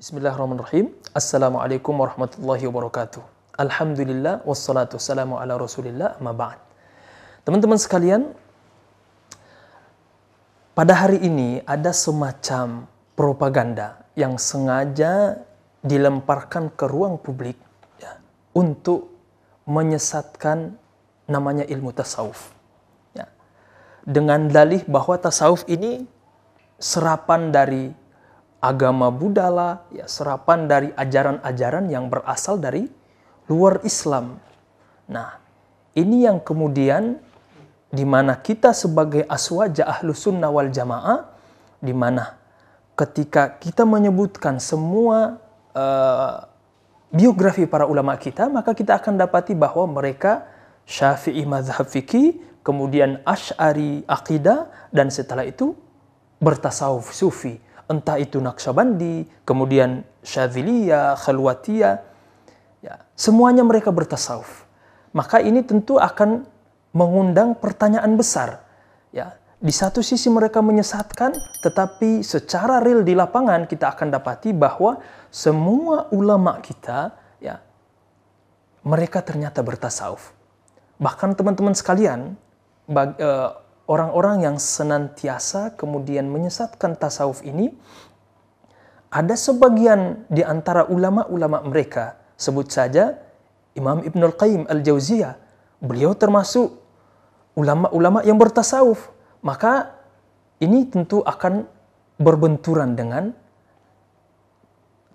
Bismillahirrahmanirrahim. Assalamualaikum warahmatullahi wabarakatuh. Alhamdulillah wassalatu wassalamu ala Rasulillah. Teman-teman sekalian, pada hari ini ada semacam propaganda yang sengaja dilemparkan ke ruang publik ya, untuk menyesatkan namanya ilmu tasawuf. Ya. Dengan dalih bahwa tasawuf ini serapan dari agama Buddha lah, ya serapan dari ajaran-ajaran yang berasal dari luar Islam. Nah, ini yang kemudian di mana kita sebagai aswaja ahlu sunnah wal jamaah, di mana ketika kita menyebutkan semua uh, biografi para ulama kita, maka kita akan dapati bahwa mereka syafi'i madhab fikih, kemudian ash'ari akidah, dan setelah itu bertasawuf sufi entah itu Naqsyabandi, kemudian Syadziliyah, Khalwatiyah, ya, semuanya mereka bertasawuf. Maka ini tentu akan mengundang pertanyaan besar. Ya, di satu sisi mereka menyesatkan, tetapi secara real di lapangan kita akan dapati bahwa semua ulama kita, ya, mereka ternyata bertasawuf. Bahkan teman-teman sekalian, uh, orang-orang yang senantiasa kemudian menyesatkan tasawuf ini, ada sebagian di antara ulama-ulama mereka, sebut saja Imam Ibn Al-Qayyim Al-Jauziyah, beliau termasuk ulama-ulama yang bertasawuf. Maka ini tentu akan berbenturan dengan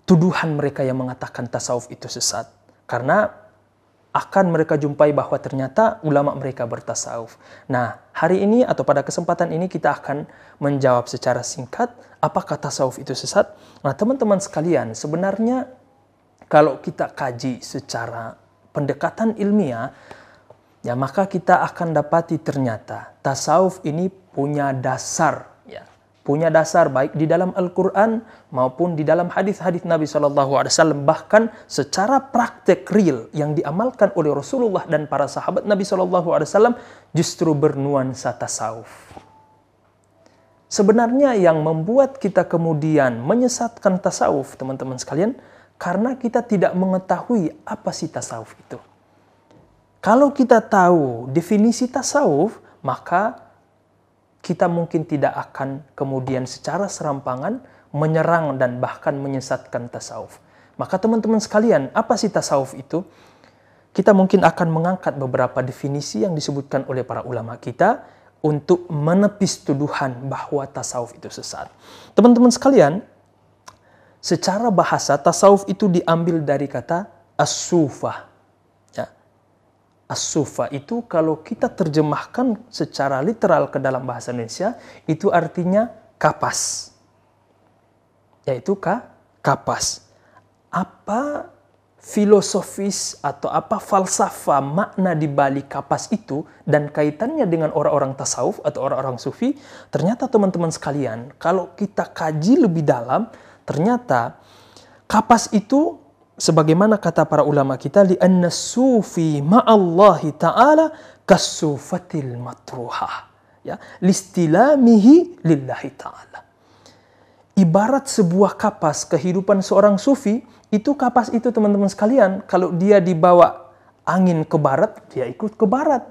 tuduhan mereka yang mengatakan tasawuf itu sesat. Karena akan mereka jumpai bahwa ternyata ulama mereka bertasawuf. Nah, hari ini atau pada kesempatan ini kita akan menjawab secara singkat apakah tasawuf itu sesat. Nah, teman-teman sekalian, sebenarnya kalau kita kaji secara pendekatan ilmiah, ya maka kita akan dapati ternyata tasawuf ini punya dasar punya dasar baik di dalam Al-Quran maupun di dalam hadis-hadis Nabi Shallallahu Alaihi Wasallam bahkan secara praktek real yang diamalkan oleh Rasulullah dan para sahabat Nabi Shallallahu Alaihi Wasallam justru bernuansa tasawuf. Sebenarnya yang membuat kita kemudian menyesatkan tasawuf teman-teman sekalian karena kita tidak mengetahui apa sih tasawuf itu. Kalau kita tahu definisi tasawuf, maka kita mungkin tidak akan kemudian secara serampangan menyerang dan bahkan menyesatkan tasawuf. Maka teman-teman sekalian, apa sih tasawuf itu? Kita mungkin akan mengangkat beberapa definisi yang disebutkan oleh para ulama kita untuk menepis tuduhan bahwa tasawuf itu sesat. Teman-teman sekalian, secara bahasa tasawuf itu diambil dari kata as-sufah As-sufa itu kalau kita terjemahkan secara literal ke dalam bahasa Indonesia itu artinya kapas. Yaitu ka, kapas. Apa filosofis atau apa falsafah makna di balik kapas itu dan kaitannya dengan orang-orang tasawuf atau orang-orang sufi, ternyata teman-teman sekalian, kalau kita kaji lebih dalam, ternyata kapas itu sebagaimana kata para ulama kita li sufi ma'allahi ta'ala kasufatil matruhah ya listilamihi lillahi ta'ala. Ibarat sebuah kapas kehidupan seorang sufi itu kapas itu teman-teman sekalian kalau dia dibawa angin ke barat dia ikut ke barat.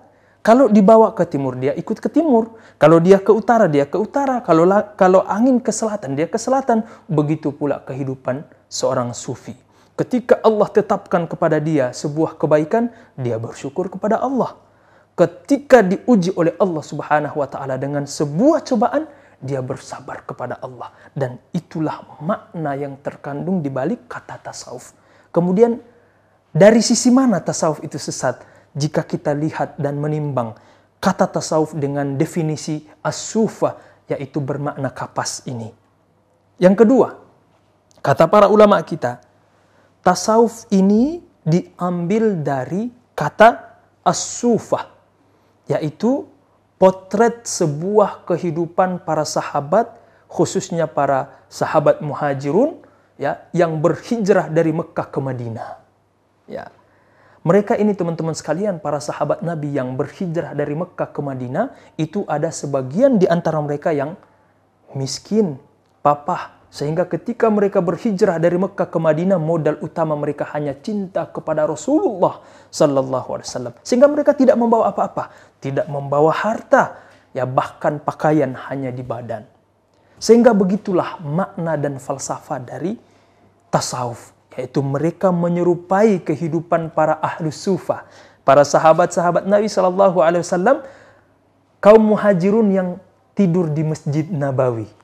Kalau dibawa ke timur dia ikut ke timur. Kalau dia ke utara dia ke utara. Kalau kalau angin ke selatan dia ke selatan. Begitu pula kehidupan seorang sufi Ketika Allah tetapkan kepada dia sebuah kebaikan, dia bersyukur kepada Allah. Ketika diuji oleh Allah Subhanahu wa taala dengan sebuah cobaan, dia bersabar kepada Allah dan itulah makna yang terkandung di balik kata tasawuf. Kemudian dari sisi mana tasawuf itu sesat? Jika kita lihat dan menimbang kata tasawuf dengan definisi as-sufa yaitu bermakna kapas ini. Yang kedua, kata para ulama kita, tasawuf ini diambil dari kata as-sufah, yaitu potret sebuah kehidupan para sahabat, khususnya para sahabat muhajirun, ya, yang berhijrah dari Mekah ke Madinah. Ya. Mereka ini teman-teman sekalian, para sahabat Nabi yang berhijrah dari Mekah ke Madinah, itu ada sebagian di antara mereka yang miskin, papah, Sehingga ketika mereka berhijrah dari Mekah ke Madinah, modal utama mereka hanya cinta kepada Rasulullah Sallallahu Alaihi Wasallam. Sehingga mereka tidak membawa apa-apa, tidak membawa harta, ya bahkan pakaian hanya di badan. Sehingga begitulah makna dan falsafah dari tasawuf, yaitu mereka menyerupai kehidupan para ahlu sufa, para sahabat-sahabat Nabi Sallallahu Alaihi Wasallam, kaum muhajirun yang tidur di Masjid Nabawi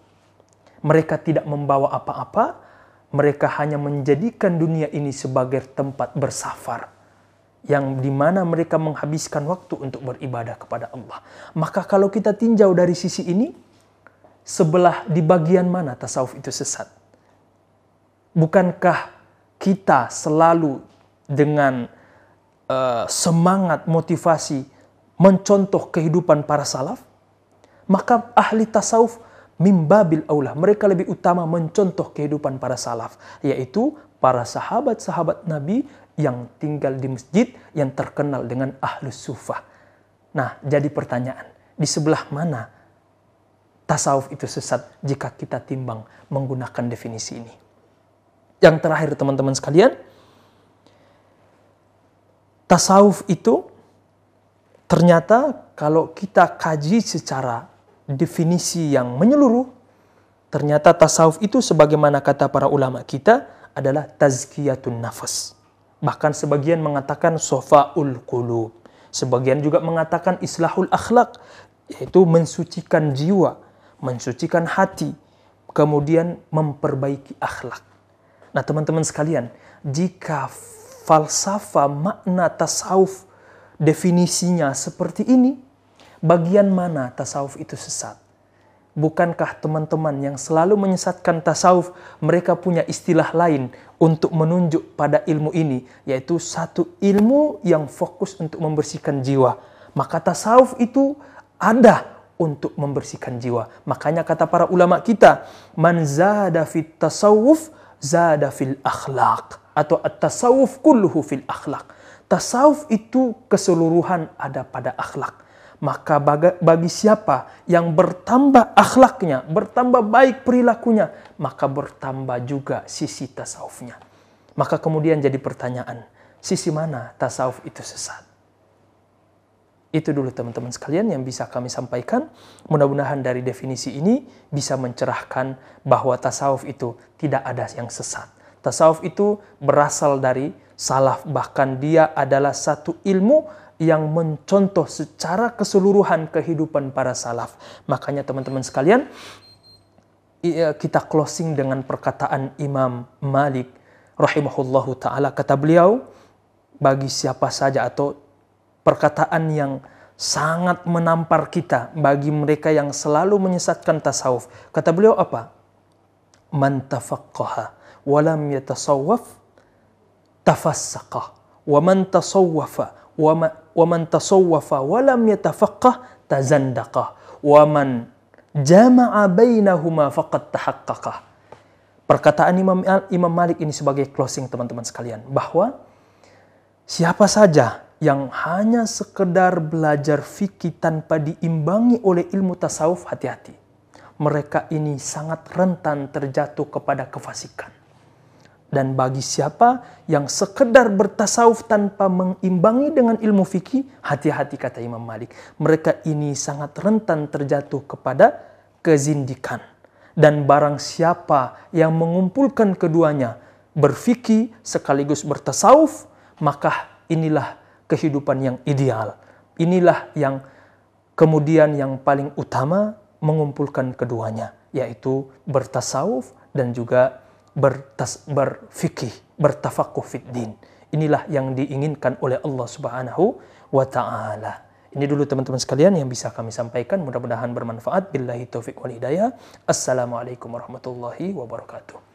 mereka tidak membawa apa-apa, mereka hanya menjadikan dunia ini sebagai tempat bersafar yang di mana mereka menghabiskan waktu untuk beribadah kepada Allah. Maka kalau kita tinjau dari sisi ini, sebelah di bagian mana tasawuf itu sesat? Bukankah kita selalu dengan uh, semangat motivasi mencontoh kehidupan para salaf? Maka ahli tasawuf mimbabil aula. Mereka lebih utama mencontoh kehidupan para salaf, yaitu para sahabat-sahabat Nabi yang tinggal di masjid yang terkenal dengan ahlus sufah. Nah, jadi pertanyaan, di sebelah mana tasawuf itu sesat jika kita timbang menggunakan definisi ini? Yang terakhir teman-teman sekalian, tasawuf itu ternyata kalau kita kaji secara definisi yang menyeluruh, ternyata tasawuf itu sebagaimana kata para ulama kita adalah tazkiyatun nafas. Bahkan sebagian mengatakan sofaul qulub. Sebagian juga mengatakan islahul akhlak, yaitu mensucikan jiwa, mensucikan hati, kemudian memperbaiki akhlak. Nah teman-teman sekalian, jika falsafah makna tasawuf definisinya seperti ini, bagian mana tasawuf itu sesat? Bukankah teman-teman yang selalu menyesatkan tasawuf, mereka punya istilah lain untuk menunjuk pada ilmu ini, yaitu satu ilmu yang fokus untuk membersihkan jiwa. Maka tasawuf itu ada untuk membersihkan jiwa. Makanya kata para ulama kita, man zada fit tasawuf, zada fil akhlaq. Atau at-tasawuf kulluhu fil akhlaq. Tasawuf itu keseluruhan ada pada akhlak maka bagi siapa yang bertambah akhlaknya, bertambah baik perilakunya, maka bertambah juga sisi tasawufnya. Maka kemudian jadi pertanyaan, sisi mana tasawuf itu sesat? Itu dulu teman-teman sekalian yang bisa kami sampaikan. Mudah-mudahan dari definisi ini bisa mencerahkan bahwa tasawuf itu tidak ada yang sesat. Tasawuf itu berasal dari salaf, bahkan dia adalah satu ilmu yang mencontoh secara keseluruhan kehidupan para salaf. Makanya teman-teman sekalian, kita closing dengan perkataan Imam Malik rahimahullahu taala kata beliau bagi siapa saja atau perkataan yang sangat menampar kita bagi mereka yang selalu menyesatkan tasawuf. Kata beliau apa? Man tafaqqaha wa lam yatasawwaf tafassaqa wa man tasawwafa wa man tasawwafa wa lam yatafaqqah. Perkataan Imam Imam Malik ini sebagai closing teman-teman sekalian bahwa siapa saja yang hanya sekedar belajar fikih tanpa diimbangi oleh ilmu tasawuf hati-hati. Mereka ini sangat rentan terjatuh kepada kefasikan. Dan bagi siapa yang sekedar bertasawuf tanpa mengimbangi dengan ilmu fikih, hati-hati kata Imam Malik. Mereka ini sangat rentan terjatuh kepada kezindikan. Dan barang siapa yang mengumpulkan keduanya, berfikih sekaligus bertasawuf, maka inilah kehidupan yang ideal. Inilah yang kemudian yang paling utama mengumpulkan keduanya, yaitu bertasawuf dan juga bertas, berfikih, bertafakuh din. Inilah yang diinginkan oleh Allah Subhanahu wa taala. Ini dulu teman-teman sekalian yang bisa kami sampaikan. Mudah-mudahan bermanfaat. Billahi taufik wal hidayah. Assalamualaikum warahmatullahi wabarakatuh.